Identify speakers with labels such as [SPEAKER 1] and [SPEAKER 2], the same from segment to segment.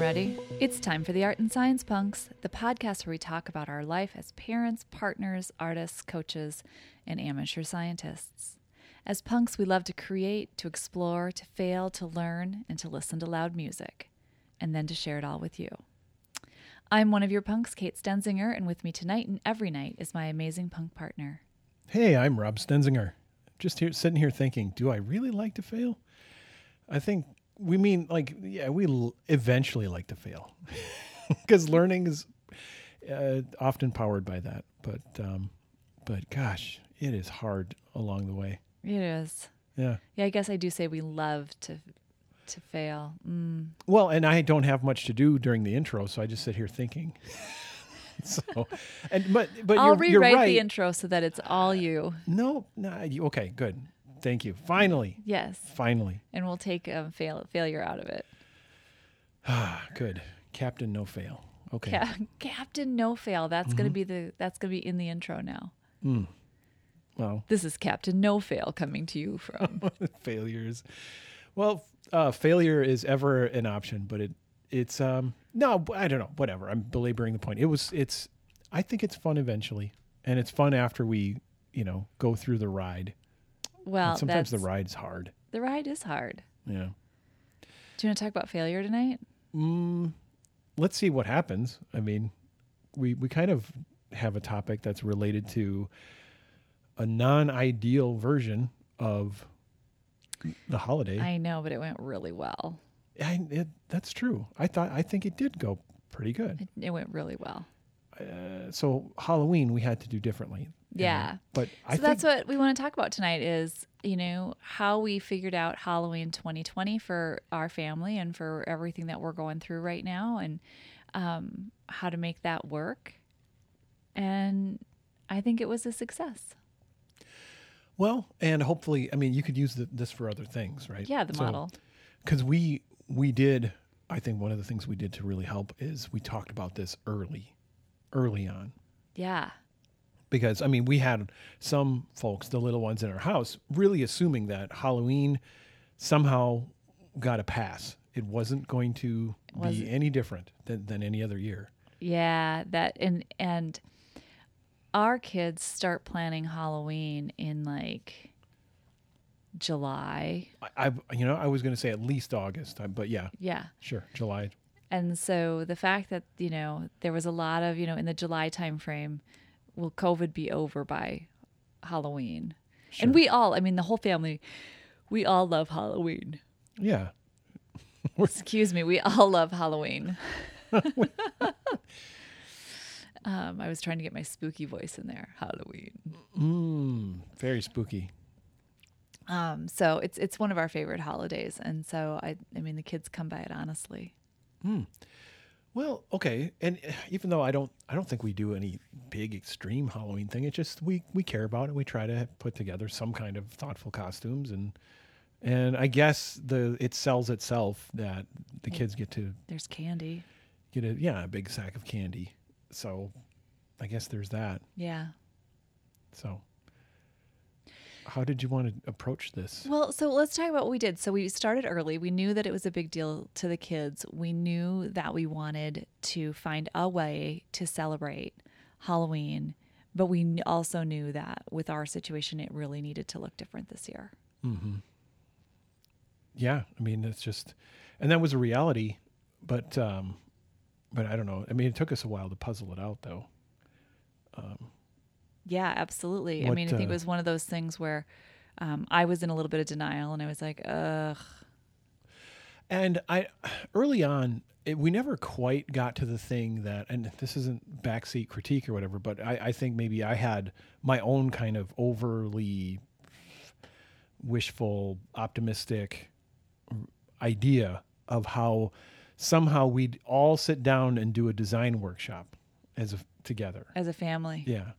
[SPEAKER 1] ready? It's time for the Art and Science Punks, the podcast where we talk about our life as parents, partners, artists, coaches, and amateur scientists. As punks, we love to create, to explore, to fail, to learn, and to listen to loud music, and then to share it all with you. I'm one of your punks, Kate Stenzinger, and with me tonight and every night is my amazing punk partner.
[SPEAKER 2] Hey, I'm Rob Stenzinger. Just here, sitting here thinking, do I really like to fail? I think we mean like, yeah, we l- eventually like to fail because learning is uh, often powered by that. But, um, but gosh, it is hard along the way.
[SPEAKER 1] It is.
[SPEAKER 2] Yeah.
[SPEAKER 1] Yeah, I guess I do say we love to to fail. Mm.
[SPEAKER 2] Well, and I don't have much to do during the intro, so I just sit here thinking. so, and but but
[SPEAKER 1] I'll
[SPEAKER 2] you're, you're
[SPEAKER 1] rewrite
[SPEAKER 2] right.
[SPEAKER 1] the intro so that it's all you.
[SPEAKER 2] no, no, okay, good. Thank you. Finally,
[SPEAKER 1] Yes,
[SPEAKER 2] finally.
[SPEAKER 1] and we'll take um, fail failure out of it.
[SPEAKER 2] Ah, good. Captain No Fail. Okay.
[SPEAKER 1] Ca- Captain No Fail. That's gonna
[SPEAKER 2] Mm-hmm.
[SPEAKER 1] be the that's gonna be in the intro now.
[SPEAKER 2] Well,
[SPEAKER 1] This is Captain No Fail coming to you from.
[SPEAKER 2] failures. Well, uh, failure is ever an option, but it it's um no, I don't know. Whatever. I'm belaboring the point. It was it's. I think it's fun eventually, and it's fun after we you know go through the ride.
[SPEAKER 1] Well,
[SPEAKER 2] And sometimes the ride's hard.
[SPEAKER 1] the ride is hard.
[SPEAKER 2] Yeah.
[SPEAKER 1] Do you want to talk about failure tonight?
[SPEAKER 2] Mm, let's see what happens. I mean, we we kind of have a topic that's related to a non-ideal version of the holiday.
[SPEAKER 1] I know, but it went really well.
[SPEAKER 2] I, it, that's true. I thought I think it did go pretty good.
[SPEAKER 1] It, it went really well.
[SPEAKER 2] Uh, so Halloween we had to do differently.
[SPEAKER 1] Yeah.
[SPEAKER 2] but I
[SPEAKER 1] so
[SPEAKER 2] think
[SPEAKER 1] that's what we want to talk about tonight is you know how we figured out halloween 2020 for our family and for everything that we're going through right now and um, how to make that work and i think it was a success
[SPEAKER 2] well, and hopefully, I mean, you could use the, this for other things, right?
[SPEAKER 1] yeah the model
[SPEAKER 2] because we we did. I think one of the things we did to really help is we talked about this early, early on.
[SPEAKER 1] yeah
[SPEAKER 2] because I mean, we had some folks, the little ones in our house, really assuming that Halloween somehow got a pass. It wasn't going to
[SPEAKER 1] Was-
[SPEAKER 2] be any different than, than any other year.
[SPEAKER 1] yeah that and and our kids start planning halloween in like july
[SPEAKER 2] I, I you know, I was going to say at least August, uh, but yeah,
[SPEAKER 1] yeah
[SPEAKER 2] sure, July.
[SPEAKER 1] And so the fact that, you know, there was a lot of, you know, in the July timeframe, will COVID be over by Halloween?
[SPEAKER 2] Sure.
[SPEAKER 1] And we all, I mean, the whole family, we all love Halloween.
[SPEAKER 2] Yeah,
[SPEAKER 1] Excuse me, we all love Halloween. um, I was trying to get my spooky voice in there. Halloween.
[SPEAKER 2] mm, very spooky.
[SPEAKER 1] Um, so it's it's one of our favorite holidays, and so I I mean the kids come by it honestly.
[SPEAKER 2] Well, okay, and even though I don't, I don't think we do any big extreme Halloween thing. It's just we we care about it. We try to put together some kind of thoughtful costumes, and and I guess the it sells itself that the kids get to
[SPEAKER 1] There's candy.
[SPEAKER 2] get a yeah a big sack of candy. So I guess there's that.
[SPEAKER 1] Yeah.
[SPEAKER 2] So how did you want to approach this?
[SPEAKER 1] Well, so let's talk about what we did. So we started early. We knew that it was a big deal to the kids. We knew that we wanted to find a way to celebrate Halloween, but we also knew that with our situation, it really needed to look different this year. Hmm.
[SPEAKER 2] Yeah, I mean it's just, and that was a reality, but um, but I don't know. I mean it took us a while to puzzle it out though.
[SPEAKER 1] Yeah, absolutely. I mean, I think it
[SPEAKER 2] uh,
[SPEAKER 1] was one of those things where um, I was in a little bit of denial and I was like, ugh.
[SPEAKER 2] And I, early on, it, we never quite got to the thing that, and this isn't backseat critique or whatever, but I, I think maybe I had my own kind of overly wishful, optimistic idea of how somehow we'd all sit down and do a design workshop as a, together.
[SPEAKER 1] As a family.
[SPEAKER 2] Yeah.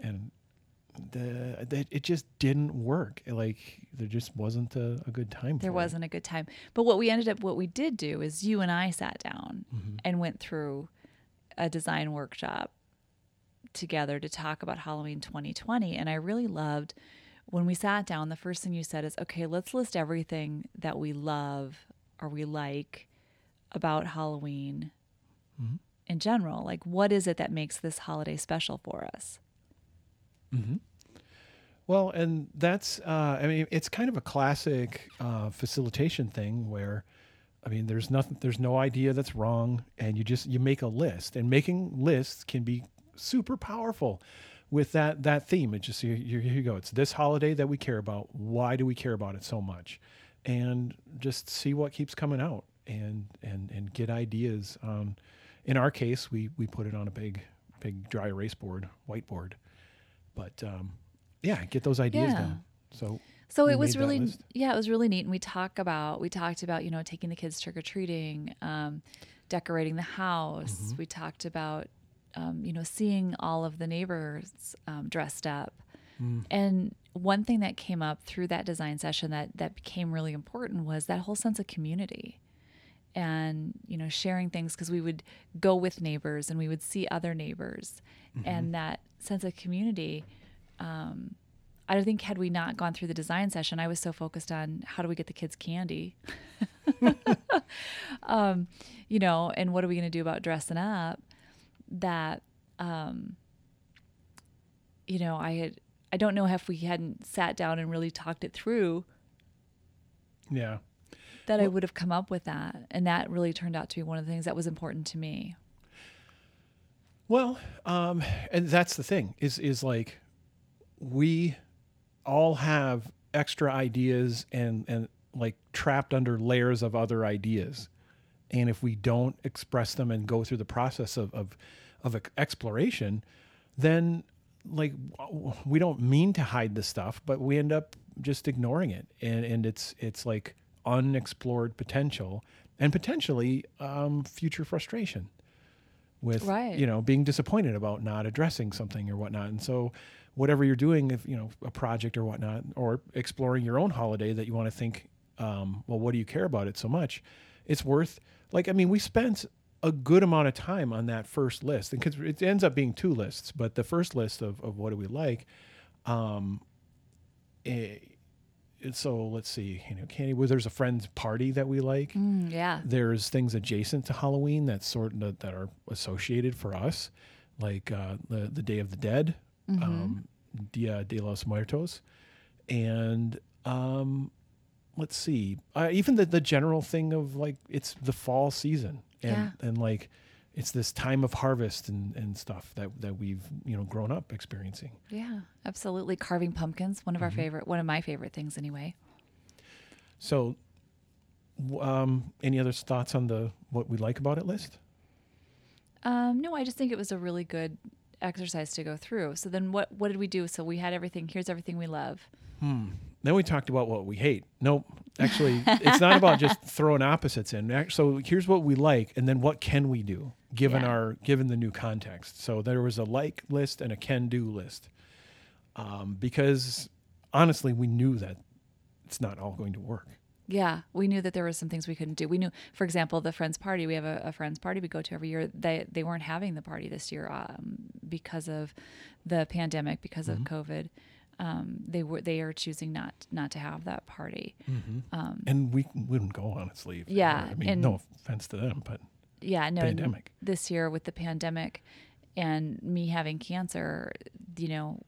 [SPEAKER 2] And the, the it just didn't work. Like there just wasn't a, a good time.
[SPEAKER 1] there wasn't a good time. But what we ended up, what we did do is you and I sat down
[SPEAKER 2] Mm-hmm.
[SPEAKER 1] and went through a design workshop together to talk about Halloween 2020. And I really loved when we sat down, the first thing you said is, okay, let's list everything that we love or we like about Halloween
[SPEAKER 2] Mhm.
[SPEAKER 1] in general. Like, what is it that makes this holiday special for us?
[SPEAKER 2] Mm-hmm. Well, and that's, uh, I mean, it's kind of a classic uh, facilitation thing where, I mean, there's nothing, there's no idea that's wrong, and you just you make a list, and making lists can be super powerful with that that theme. It just here you go. It's this holiday that we care about. Why do we care about it so much? And just see what keeps coming out, and and and get ideas. On, in our case, we we put it on a big big dry erase board, whiteboard but um, yeah, get those ideas
[SPEAKER 1] Yeah.
[SPEAKER 2] down. So
[SPEAKER 1] So it was really, yeah, it was really neat. And we talk about, we talked about, you know, taking the kids trick or treating, um, decorating the house.
[SPEAKER 2] Mm-hmm.
[SPEAKER 1] We talked about, um, you know, seeing all of the neighbors um, dressed up.
[SPEAKER 2] Mm.
[SPEAKER 1] And one thing that came up through that design session that that became really important was that whole sense of community and you know sharing things because we would go with neighbors and we would see other neighbors
[SPEAKER 2] Mm-hmm.
[SPEAKER 1] and that sense of community um, i don't think had we not gone through the design session i was so focused on how do we get the kids candy um, you know and what are we going to do about dressing up that um, you know i had i don't know if we hadn't sat down and really talked it through
[SPEAKER 2] yeah,
[SPEAKER 1] that I would have come up with that. And that really turned out to be one of the things that was important to me.
[SPEAKER 2] well, um, and that's the thing is is like we all have extra ideas and and like trapped under layers of other ideas, and if we don't express them and go through the process of of, of exploration, then like we don't mean to hide the stuff, but we end up just ignoring it, and and it's it's like unexplored potential and potentially um, future frustration with
[SPEAKER 1] Right.
[SPEAKER 2] you know being disappointed about not addressing something or whatnot, and so whatever you're doing, if you know a project or whatnot, or exploring your own holiday that you want to think, um, well, what do you care about it so much? It's worth like I mean, we spent a good amount of time on that first list, because it ends up being two lists, but the first list of of what do we like, um, eh, so let's see, you know, candy. Well, there's a friend's party that we like.
[SPEAKER 1] Mm, yeah.
[SPEAKER 2] There's things adjacent to Halloween that sort of that are associated for us, like uh, the the Day of the Dead,
[SPEAKER 1] Mm-hmm.
[SPEAKER 2] um, Dia de los Muertos, and um, let's see, uh, even the the general thing of like it's the fall season, and
[SPEAKER 1] Yeah.
[SPEAKER 2] and like it's this time of harvest and and stuff that that we've you know grown up experiencing.
[SPEAKER 1] Yeah, absolutely. Carving pumpkins, one of
[SPEAKER 2] Mm-hmm.
[SPEAKER 1] our favorite, one of my favorite things anyway.
[SPEAKER 2] So, um, any other thoughts on the what we like about it list?
[SPEAKER 1] Um, no, I just think it was a really good exercise to go through. So then what, what did we do? So we had everything, here's everything we love.
[SPEAKER 2] Then we talked about what we hate. Nope. Actually, it's not about just throwing opposites in. So here's what we like, and then what can we do given
[SPEAKER 1] Yeah.
[SPEAKER 2] our given the new context. So there was a like list and a can do list, um, because honestly, we knew that it's not all going to work.
[SPEAKER 1] Yeah, we knew that there were some things we couldn't do. We knew, for example, the friends party. We have a, a friends party we go to every year. They they weren't having the party this year um, because of the pandemic, because of COVID. Um, they were they are choosing not not to have that party. Um,
[SPEAKER 2] And we wouldn't go on honestly. if-
[SPEAKER 1] Yeah,
[SPEAKER 2] I mean,
[SPEAKER 1] and-
[SPEAKER 2] no offense to them, but
[SPEAKER 1] yeah, no,
[SPEAKER 2] Pandemic.
[SPEAKER 1] this year with the pandemic and me having cancer, you know,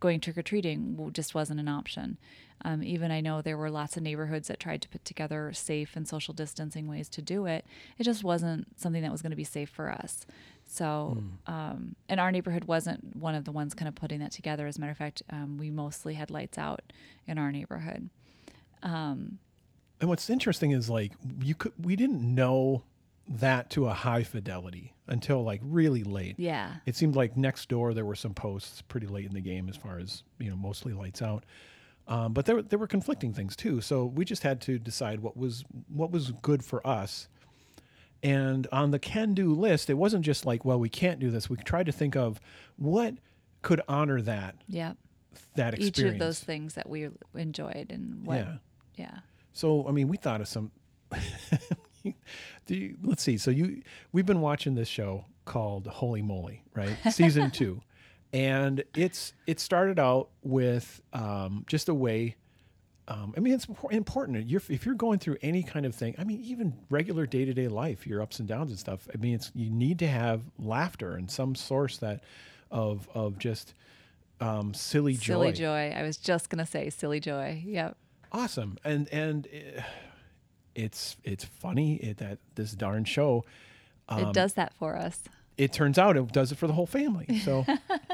[SPEAKER 1] going trick or treating just wasn't an option. Um, even I know there were lots of neighborhoods that tried to put together safe and social distancing ways to do it. It just wasn't something that was going to be safe for us. So, um, and our neighborhood wasn't one of the ones kind of putting that together. As a matter of fact, um, we mostly had lights out in our neighborhood. Um,
[SPEAKER 2] And what's interesting is like you could we didn't know that to a high fidelity until like really late.
[SPEAKER 1] yeah.
[SPEAKER 2] It seemed like next door there were some posts pretty late in the game as far as you know mostly lights out, um, but there were- there were conflicting things too. So we just had to decide what was what was good for us. And on the can do list, it wasn't just like well we can't do this. We tried to think of what could honor that
[SPEAKER 1] Yeah.
[SPEAKER 2] that experience.
[SPEAKER 1] Each of those things that we enjoyed and what,
[SPEAKER 2] Yeah.
[SPEAKER 1] yeah.
[SPEAKER 2] So I mean, we thought of some. Do you, let's see. So you, we've been watching this show called Holey Moley, right? Season two, and it's it started out with um, just a way um, I mean, it's important. You're, if you're going through any kind of thing, I mean, even regular day to day life, your ups and downs and stuff. I mean, it's you need to have laughter and some source that of of just um, silly joy.
[SPEAKER 1] Silly joy. I was just gonna say silly joy. Yep.
[SPEAKER 2] Awesome, and and uh, it's it's funny it, that this darn show.
[SPEAKER 1] it does that for us.
[SPEAKER 2] It turns out it does it for the whole family. So,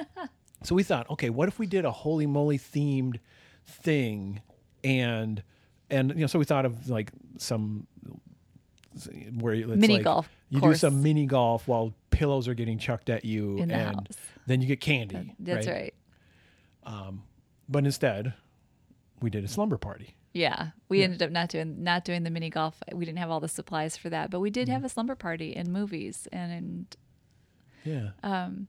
[SPEAKER 2] so we thought, okay, what if we did a holey moley themed thing, and and you know, so we thought of like some where it's
[SPEAKER 1] Mini
[SPEAKER 2] like
[SPEAKER 1] golf
[SPEAKER 2] You
[SPEAKER 1] course.
[SPEAKER 2] do some mini golf while pillows are getting chucked at you,
[SPEAKER 1] the
[SPEAKER 2] and
[SPEAKER 1] house.
[SPEAKER 2] then you get candy.
[SPEAKER 1] That's right.
[SPEAKER 2] But instead, we did a slumber party.
[SPEAKER 1] Yeah, we ended up not doing not doing the mini golf. We didn't have all the supplies for that, but we did
[SPEAKER 2] Mm-hmm.
[SPEAKER 1] have a slumber party and movies and,
[SPEAKER 2] Yeah.
[SPEAKER 1] um,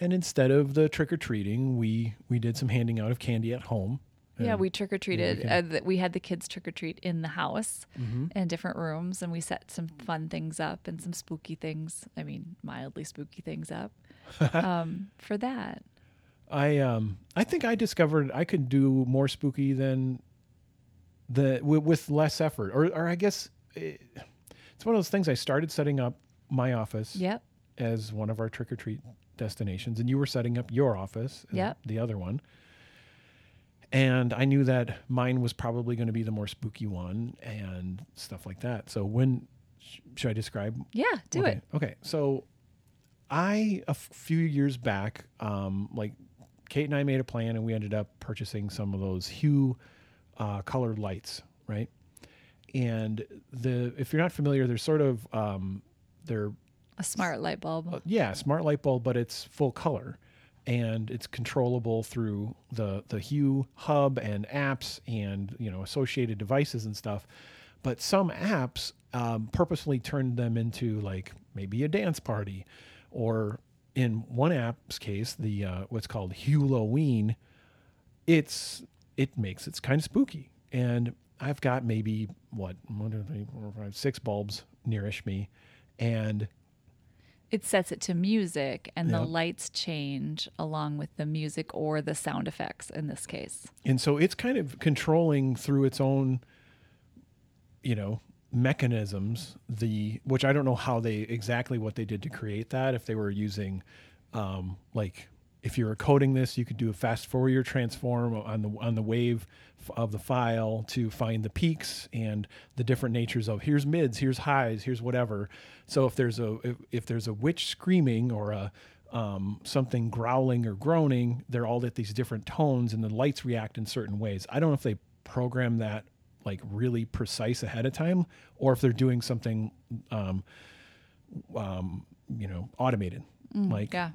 [SPEAKER 2] And instead of the trick or treating, we we did some handing out of candy at home.
[SPEAKER 1] Yeah, we trick or treated.
[SPEAKER 2] can-
[SPEAKER 1] uh, we had the kids trick or treat in the house
[SPEAKER 2] Mm-hmm.
[SPEAKER 1] in different rooms, and we set some fun things up and some spooky things. I mean, mildly spooky things up um, for that.
[SPEAKER 2] I um I think I discovered I could do more spooky than the with, with less effort, or or I guess it, it's one of those things. I started setting up my office
[SPEAKER 1] Yep.
[SPEAKER 2] as one of our trick or treat destinations, and you were setting up your office,
[SPEAKER 1] Yep.
[SPEAKER 2] the other one. And I knew that mine was probably going to be the more spooky one and stuff like that. So when sh- should I describe
[SPEAKER 1] Yeah. Do
[SPEAKER 2] okay.
[SPEAKER 1] it.
[SPEAKER 2] Okay. So I a f- few years back, um, like Kate and I made a plan, and we ended up purchasing some of those Hue uh, colored lights, right? And the if you're not familiar, they're sort of um, they're
[SPEAKER 1] A smart light bulb.
[SPEAKER 2] uh, yeah, smart light bulb, but it's full color, and it's controllable through the the Hue hub and apps and you know associated devices and stuff. But some apps um, purposely turned them into like maybe a dance party, or in one app's case, the uh, what's called Halloween. It's it makes it's kind of spooky, and I've got maybe what one, two, three, four, five, six bulbs nearish me, and
[SPEAKER 1] It sets it to music, and the lights change along with the music or the sound effects in this case.
[SPEAKER 2] and so it's kind of controlling through its own you know mechanisms the which i don't know how they exactly what they did to create that if they were using um like if you're coding this you could do a fast fourier transform on the on the wave of the file to find the peaks and the different natures of here's mids here's highs here's whatever. So if there's a if, if there's a witch screaming or a um, something growling or groaning they're all at these different tones and the lights react in certain ways. I don't know if they program that like really precise ahead of time or if they're doing something um, um, you know automated. Like
[SPEAKER 1] Yeah.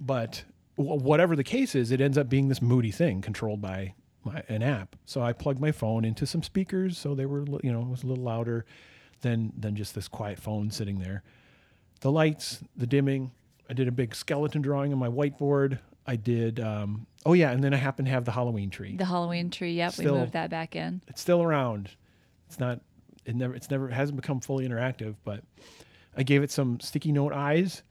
[SPEAKER 2] But w- whatever the case is, it ends up being this moody thing controlled by my, an app. So I plugged my phone into some speakers, so they were, you know, it was a little louder than than just this quiet phone sitting there. The lights, the dimming. I did a big skeleton drawing on my whiteboard. I did. Um, oh yeah, and then I happened to have the Halloween tree.
[SPEAKER 1] The Halloween tree. Yep.
[SPEAKER 2] Still-
[SPEAKER 1] we moved that back in.
[SPEAKER 2] it's still around. It's not. It never. It's never. It hasn't become fully interactive. But I gave it some sticky note eyes,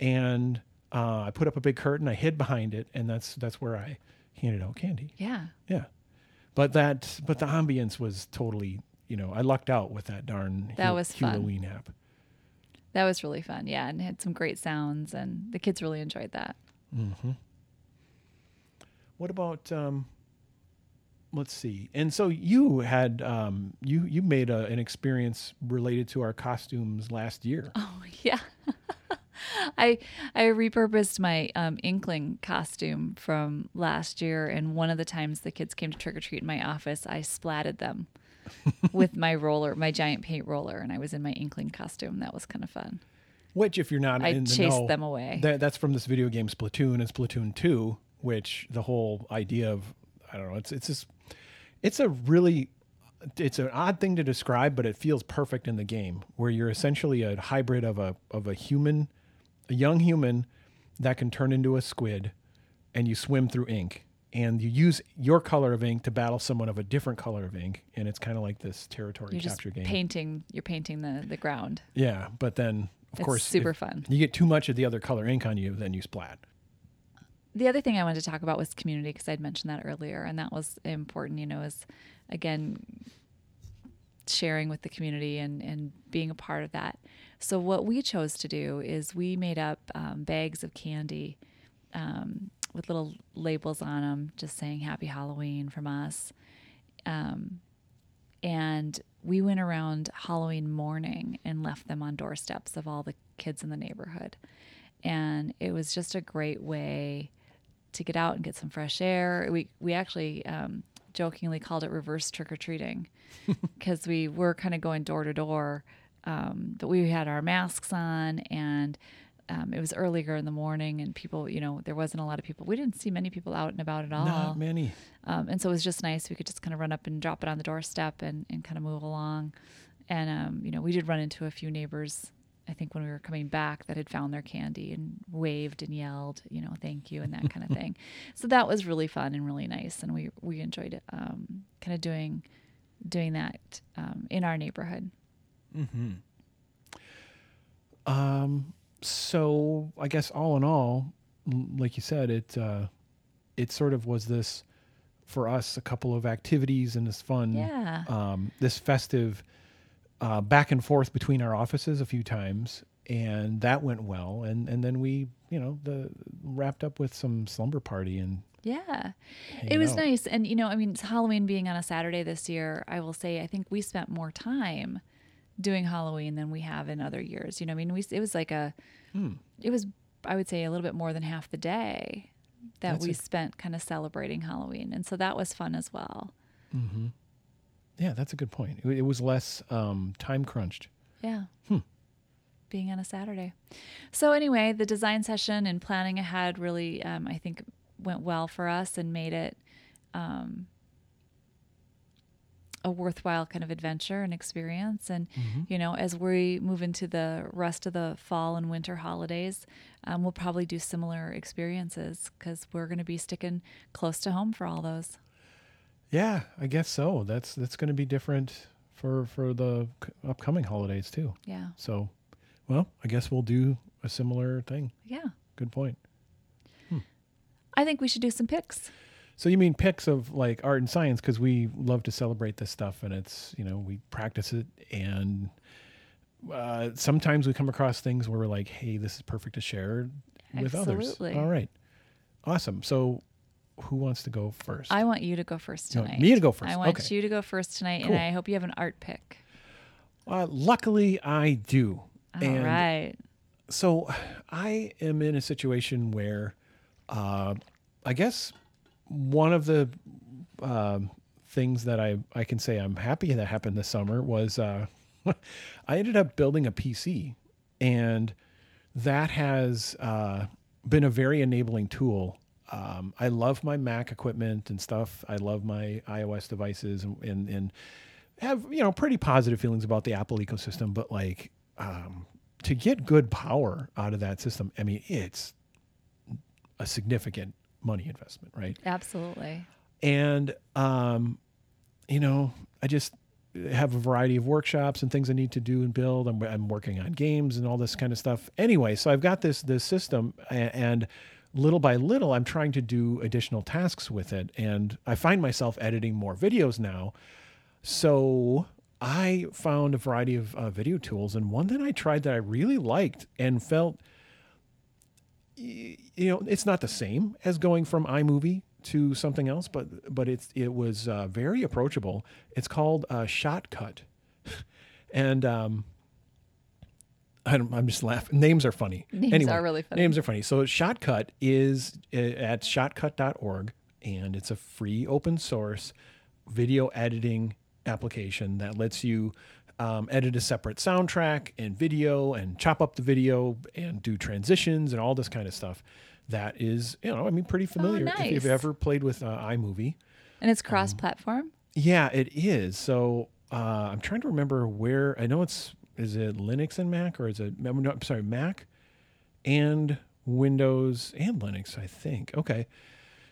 [SPEAKER 2] and uh, I put up a big curtain. I hid behind it, and that's that's where I handed out candy.
[SPEAKER 1] Yeah.
[SPEAKER 2] Yeah, but that. But the ambience was totally. You know, I lucked out with that darn
[SPEAKER 1] That was fun.
[SPEAKER 2] Halloween app.
[SPEAKER 1] That was really fun. Yeah. And it had some great sounds, and the kids really enjoyed that.
[SPEAKER 2] What about? Um, let's see. And so you had um, you you made a, an experience related to our costumes last year.
[SPEAKER 1] Oh, yeah. I I repurposed my um, inkling costume from last year, and one of the times the kids came to trick or treat in my office, I splatted them with my roller, my giant paint roller, and I was in my inkling costume. That was kind of fun.
[SPEAKER 2] Which, if you're not
[SPEAKER 1] I
[SPEAKER 2] in the
[SPEAKER 1] chased
[SPEAKER 2] know,
[SPEAKER 1] them away.
[SPEAKER 2] That, that's from this video game Splatoon and Splatoon Two, which the whole idea of I don't know. It's it's just it's a really it's an odd thing to describe, but it feels perfect in the game where you're essentially a hybrid of a of a human, a young human that can turn into a squid, and you swim through ink. And you use your color of ink to battle someone of a different color of ink, and it's kind of like this territory
[SPEAKER 1] You're just
[SPEAKER 2] capture game.
[SPEAKER 1] painting. You're painting the the ground.
[SPEAKER 2] Yeah, but then of
[SPEAKER 1] It's
[SPEAKER 2] course,
[SPEAKER 1] super fun.
[SPEAKER 2] You get too much of the other color ink on you, then you splat.
[SPEAKER 1] the other thing I wanted to talk about was community because I'd mentioned that earlier, and that was important. You know, is again sharing with the community and and being a part of that. So what we chose to do is we made up um, bags of candy um, with little labels on them, just saying "Happy Halloween" from us. Um, and we went around Halloween morning and left them on doorsteps of all the kids in the neighborhood. And it was just a great way to get out and get some fresh air. We we actually um, jokingly called it reverse trick or treating because we were kind of going door to door, um, but we had our masks on and. Um, it was earlier in the morning, and people, you know, there wasn't a lot of people. We didn't see many people out and about at all.
[SPEAKER 2] Not many.
[SPEAKER 1] Um, and so it was just nice. We could just kind of run up and drop it on the doorstep and, and kind of move along. And, um, you know, we did run into a few neighbors, I think, when we were coming back that had found their candy and waved and yelled, you know, thank you and that kind of thing. So that was really fun and really nice. And we, we enjoyed um, kind of doing, doing that um, in our neighborhood.
[SPEAKER 2] Mm-hmm. Um, so I guess all in all, like you said, it uh, it sort of was this for us a couple of activities and this fun,
[SPEAKER 1] Yeah.
[SPEAKER 2] um, this festive uh, back and forth between our offices a few times, and that went well. And and then we, you know, the wrapped up with some slumber party and
[SPEAKER 1] Yeah. It was
[SPEAKER 2] out.
[SPEAKER 1] nice. And, you know, I mean, it's Halloween being on a Saturday this year, I will say, I think we spent more time doing Halloween than we have in other years. You know, I mean, we, it was like a,
[SPEAKER 2] Hmm.
[SPEAKER 1] it was, I would say, a little bit more than half the day that
[SPEAKER 2] That's
[SPEAKER 1] we
[SPEAKER 2] a-
[SPEAKER 1] spent kind of celebrating Halloween. And so that was fun as well.
[SPEAKER 2] Mm-hmm. Yeah, that's a good point. It, it was less um, time crunched.
[SPEAKER 1] Yeah.
[SPEAKER 2] Hmm.
[SPEAKER 1] Being on a Saturday. So, anyway, the design session and planning ahead really, um, I think, went well for us and made it um, a worthwhile kind of adventure and experience. And, you know, as we move into the rest of the fall and winter holidays, um, we'll probably do similar experiences because we're going to be sticking close to home for all those.
[SPEAKER 2] Yeah, I guess so. That's that's going to be different for for the c- upcoming holidays too.
[SPEAKER 1] Yeah.
[SPEAKER 2] So, well, I guess we'll do a similar thing.
[SPEAKER 1] Yeah.
[SPEAKER 2] Good point.
[SPEAKER 1] I think we should do some picks.
[SPEAKER 2] So you mean pics of like art and science because we love to celebrate this stuff and it's you know we practice it and uh, sometimes we come across things where we're like, hey, this is perfect to share with
[SPEAKER 1] Absolutely.
[SPEAKER 2] others. All right, awesome. So who wants to go first?
[SPEAKER 1] I want you to go first
[SPEAKER 2] No,
[SPEAKER 1] tonight.
[SPEAKER 2] me to go first.
[SPEAKER 1] I want
[SPEAKER 2] Okay.
[SPEAKER 1] you to go first tonight,
[SPEAKER 2] Cool.
[SPEAKER 1] and I hope you have an art pick.
[SPEAKER 2] uh, luckily, I do.
[SPEAKER 1] All
[SPEAKER 2] and
[SPEAKER 1] right.
[SPEAKER 2] so I am in a situation where uh, I guess one of the um, things that I, I can say I'm happy that happened this summer was uh, I ended up building a PC, and that has uh, been a very enabling tool. Um, I love my Mac equipment and stuff. I love my iOS devices and, and, and have you know pretty positive feelings about the Apple ecosystem, but like um, to get good power out of that system, I mean it's a significant money investment, right?
[SPEAKER 1] Absolutely.
[SPEAKER 2] And um, you know, I just have a variety of workshops and things I need to do and build. I'm, I'm working on games and all this kind of stuff. Anyway, so I've got this this system, and, and little by little, I'm trying to do additional tasks with it, and I find myself editing more videos now. So I found a variety of uh, video tools, and one that I tried that I really liked and felt you know it's not the same as going from iMovie to something else, but but it's it was uh, very approachable. It's called uh, Shotcut, and um, I don't, I'm just laughing. Names are funny.
[SPEAKER 1] Names
[SPEAKER 2] Anyway,
[SPEAKER 1] are really funny.
[SPEAKER 2] Names are funny. So Shotcut is uh, at shotcut.org, and it's a free open source video editing application that lets you um, edit a separate soundtrack and video and chop up the video and do transitions and all this kind of stuff. That is, you know, I mean, pretty familiar if you've ever played with uh, iMovie.
[SPEAKER 1] And it's cross platform.
[SPEAKER 2] Yeah, it is. So uh, I'm trying to remember where. I know it's is it Linux and Mac or is it? No, I'm sorry, Mac and Windows and Linux. I think. Okay.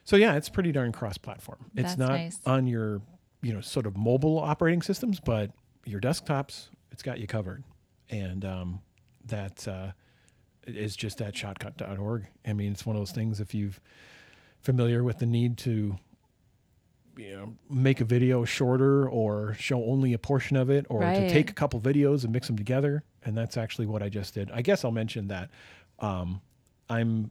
[SPEAKER 2] So yeah, it's pretty darn cross-platform. It's
[SPEAKER 1] That's
[SPEAKER 2] not
[SPEAKER 1] nice.
[SPEAKER 2] on your you know sort of mobile operating systems, but your desktops, it's got you covered, and um, that uh, is just at shotcut.org. I mean, it's one of those things if you've familiar with the need to you know make a video shorter or show only a portion of it or
[SPEAKER 1] Right.
[SPEAKER 2] to take a couple videos and mix them together and that's actually what I just did. I guess I'll mention that um, I'm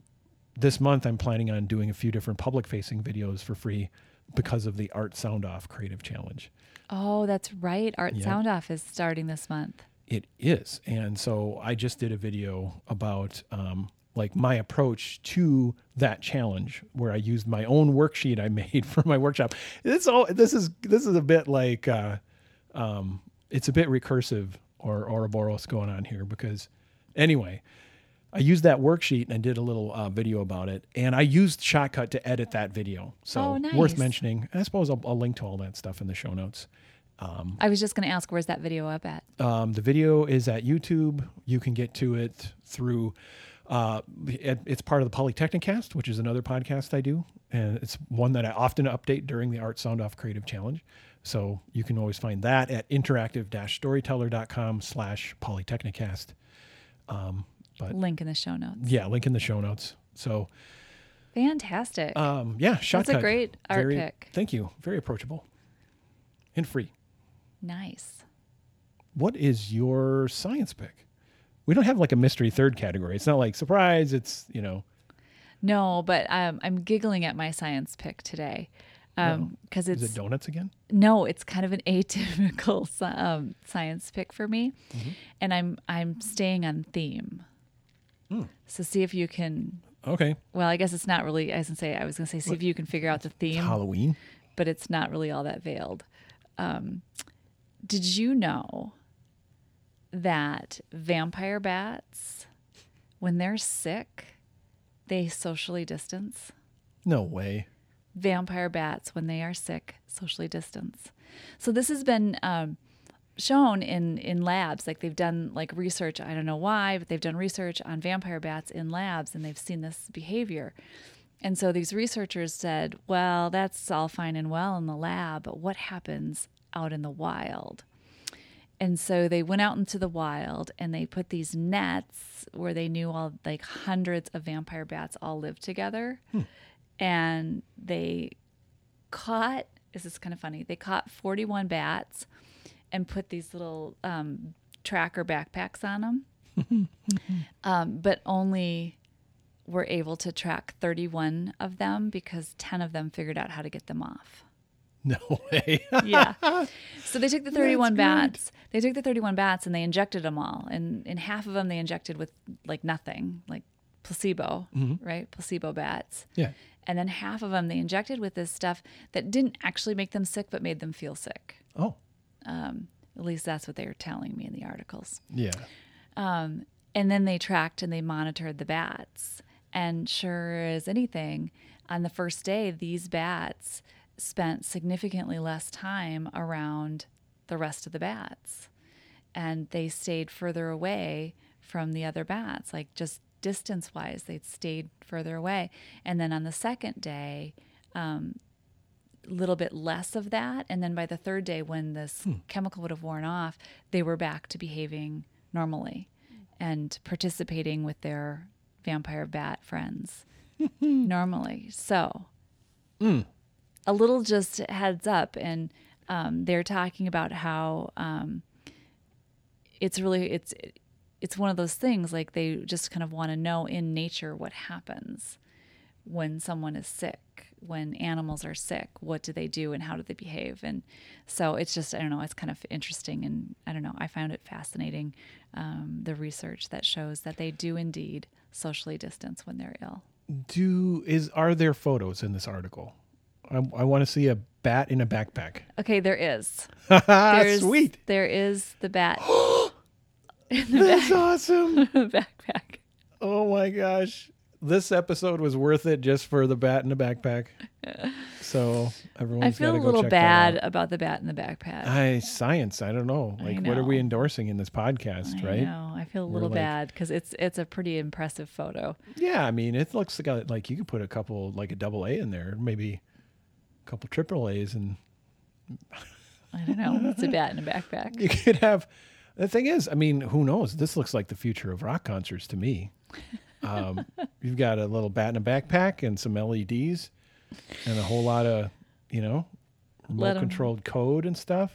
[SPEAKER 2] this month I'm planning on doing a few different public facing videos for free because of the Art Sound Off Creative Challenge.
[SPEAKER 1] Oh, that's right. Art
[SPEAKER 2] Yep.
[SPEAKER 1] Sound Off is starting this month.
[SPEAKER 2] It is. And so I just did a video about um, like my approach to that challenge where I used my own worksheet I made for my workshop. This all this is this is a bit like uh, um, it's a bit recursive or Ouroboros going on here because anyway, I used that worksheet and I did a little uh, video about it, and I used Shotcut to edit that video. So
[SPEAKER 1] Oh, nice.
[SPEAKER 2] worth mentioning. I suppose I'll, I'll link to all that stuff in the show notes.
[SPEAKER 1] I was just going to ask, where's that video up at?
[SPEAKER 2] Um, the video is at YouTube. You can get to it through. Uh, it, it's part of the Polytechnic Cast, which is another podcast I do, and it's one that I often update during the Art Sound Off Creative Challenge. So you can always find that at interactive-storyteller.com slash polytechnicast. Um, but
[SPEAKER 1] Link in the show notes.
[SPEAKER 2] yeah, link in the show notes. So
[SPEAKER 1] Fantastic.
[SPEAKER 2] um, yeah, shotcut.
[SPEAKER 1] That's a great art
[SPEAKER 2] Very-
[SPEAKER 1] pick.
[SPEAKER 2] Thank you. Very approachable and free.
[SPEAKER 1] nice.
[SPEAKER 2] what is your science pick? We don't have like a mystery third category. It's not like surprise. It's you know.
[SPEAKER 1] No, but um, I'm giggling at my science pick today because
[SPEAKER 2] Is
[SPEAKER 1] it's
[SPEAKER 2] it donuts again?
[SPEAKER 1] no, it's kind of an atypical um, science pick for me,
[SPEAKER 2] Mm-hmm.
[SPEAKER 1] and I'm I'm staying on theme.
[SPEAKER 2] Hmm.
[SPEAKER 1] So see if you can.
[SPEAKER 2] Okay.
[SPEAKER 1] Well, I guess it's not really. I was gonna say I was gonna say see if you can figure out the theme,
[SPEAKER 2] Halloween.
[SPEAKER 1] but it's not really all that veiled. Um, did you know that vampire bats, when they're sick, they socially distance?
[SPEAKER 2] No way.
[SPEAKER 1] vampire bats when they are sick socially distance so this has been um, shown in in labs like they've done like research i don't know why but they've done research on vampire bats in labs and they've seen this behavior. And so these researchers said well that's all fine and well in the lab but what happens out in the wild? And so they went out into the wild and they put these nets where they knew all like hundreds of vampire bats all lived together. Hmm. And they caught, this is kind of funny, they caught 41 bats and put these little um, tracker backpacks on them, um, but only were able to track 31 of them because 10 of them figured out how to get them off
[SPEAKER 2] No way.
[SPEAKER 1] yeah. So they took the 31
[SPEAKER 2] That's great.
[SPEAKER 1] bats. They took the 31 bats and they injected them all. And in half of them, they injected with like nothing, like placebo, right? Placebo bats.
[SPEAKER 2] yeah.
[SPEAKER 1] And then half of them they injected with this stuff that didn't actually make them sick, but made them feel sick.
[SPEAKER 2] Oh.
[SPEAKER 1] Um, at least that's what they were telling me in the articles.
[SPEAKER 2] Yeah.
[SPEAKER 1] Um, and then they tracked and they monitored the bats. And sure as anything, on the first day, these bats spent significantly less time around the rest of the bats. And they stayed further away from the other bats, like just distance wise, they stayed further away. And then on the second day, a little bit less of that. And then by the third day, when this chemical would have worn off, they were back to behaving normally and participating with their vampire bat friends normally. So, a little just heads up. And um, they're talking about how um, it's really, it's, it's one of those things like they just kind of want to know in nature what happens when someone is sick, when animals are sick, what do they do and how do they behave? And so it's just, I don't know, it's kind of interesting. And I don't know, I found it fascinating um, the research that shows that they do indeed socially distance when they're ill.
[SPEAKER 2] Do is are there photos in this article? I, I want to see a bat in a backpack.
[SPEAKER 1] Okay, there is.
[SPEAKER 2] Sweet.
[SPEAKER 1] There is the bat
[SPEAKER 2] That's awesome.
[SPEAKER 1] backpack.
[SPEAKER 2] Oh my gosh. This episode was worth it just for the bat in the backpack. So everyone,
[SPEAKER 1] I feel a little bad about the bat in the backpack.
[SPEAKER 2] I science. I don't know. Like, what are we endorsing in this podcast,
[SPEAKER 1] I
[SPEAKER 2] right?
[SPEAKER 1] know. I feel a
[SPEAKER 2] We're
[SPEAKER 1] little bad because it's it's a pretty impressive photo.
[SPEAKER 2] Yeah, I mean, it looks like a, like you could put a couple, like a double A in there, maybe a couple triple A's, and
[SPEAKER 1] I don't know. It's a bat in a backpack.
[SPEAKER 2] you could have The thing is, I mean, who knows? This looks like the future of rock concerts to me. Um, you've got a little bat in a backpack and some LEDs and a whole lot of, you know, remote controlled code and stuff.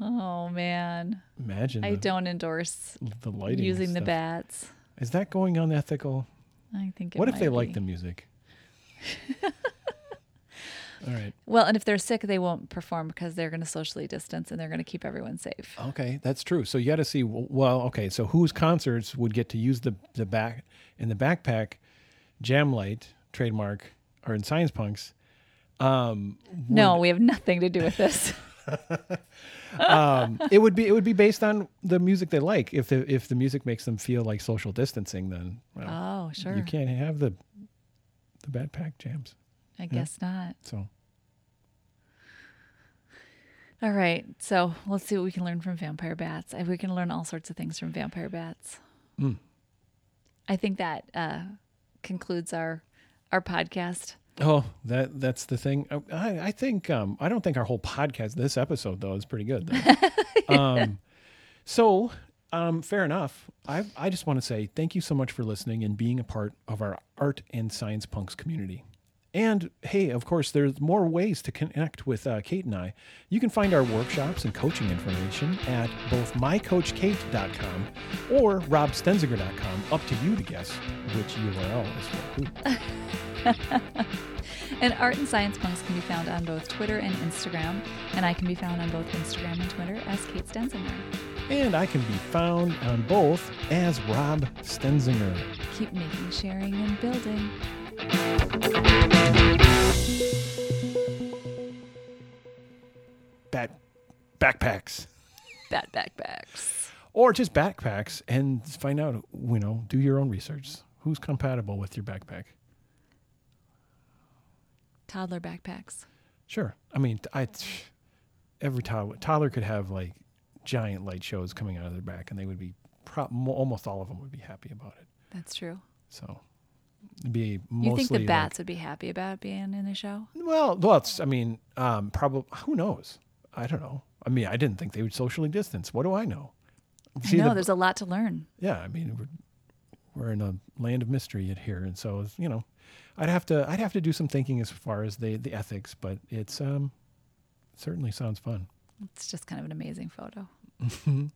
[SPEAKER 1] Oh man,
[SPEAKER 2] Imagine
[SPEAKER 1] I
[SPEAKER 2] the,
[SPEAKER 1] don't endorse
[SPEAKER 2] the lighting.
[SPEAKER 1] using the bats.
[SPEAKER 2] Is that going unethical?
[SPEAKER 1] I think. It
[SPEAKER 2] what if they like the music? All right.
[SPEAKER 1] Well, and if they're sick, they won't perform because they're going to socially distance and they're going to keep everyone safe.
[SPEAKER 2] Okay, that's true. So you got to see. Well, okay. So whose concerts would get to use the the back in the backpack, Jam Light trademark or in Science Punks? Um,
[SPEAKER 1] No, we have nothing to do with this.
[SPEAKER 2] um, it would be it would be based on the music they like. If the if the music makes them feel like social distancing, then well,
[SPEAKER 1] oh, sure.
[SPEAKER 2] you can't have the the backpack jams.
[SPEAKER 1] I guess not.
[SPEAKER 2] So
[SPEAKER 1] All right. So let's see what we can learn from vampire bats. We can learn all sorts of things from vampire bats.
[SPEAKER 2] Mm.
[SPEAKER 1] I think that uh, concludes our our podcast.
[SPEAKER 2] oh, that that's the thing. I I I think um, I don't think our whole podcast this episode though is pretty good. Though. um, so um, fair enough. I I just want to say thank you so much for listening and being a part of our art and science punks community. And hey, of course, there's more ways to connect with uh, Kate and I. You can find our workshops and coaching information at both mycoachkate.com or robstenzinger.com. Up to you to guess which URL is for who.
[SPEAKER 1] And Art and Science Punks can be found on both Twitter and Instagram. And I can be found on both Instagram and Twitter as Kate Stenzinger.
[SPEAKER 2] And I can be found on both as Rob Stenzinger.
[SPEAKER 1] Keep making, sharing, and building.
[SPEAKER 2] Bat backpacks.
[SPEAKER 1] Bat backpacks.
[SPEAKER 2] Or just backpacks and find out, you know, do your own research. Who's compatible with your backpack?
[SPEAKER 1] Toddler backpacks.
[SPEAKER 2] Sure. I mean, I every toddler, toddler could have like giant light shows coming out of their back, and they would be pro- almost all of them would be happy about it.
[SPEAKER 1] That's true.
[SPEAKER 2] So be
[SPEAKER 1] You think the
[SPEAKER 2] like-
[SPEAKER 1] bats would be happy about being in the show?
[SPEAKER 2] well, well, it's, I mean, um, probably who knows? I don't know. I mean, I didn't think they would socially distance. What do I know?
[SPEAKER 1] I know
[SPEAKER 2] the-
[SPEAKER 1] there's a lot to learn.
[SPEAKER 2] yeah, I mean, we're, we're in a land of mystery yet here, and so you know, I'd have to I'd have to do some thinking as far as the the ethics, but it's um certainly sounds fun.
[SPEAKER 1] It's just kind of an amazing photo.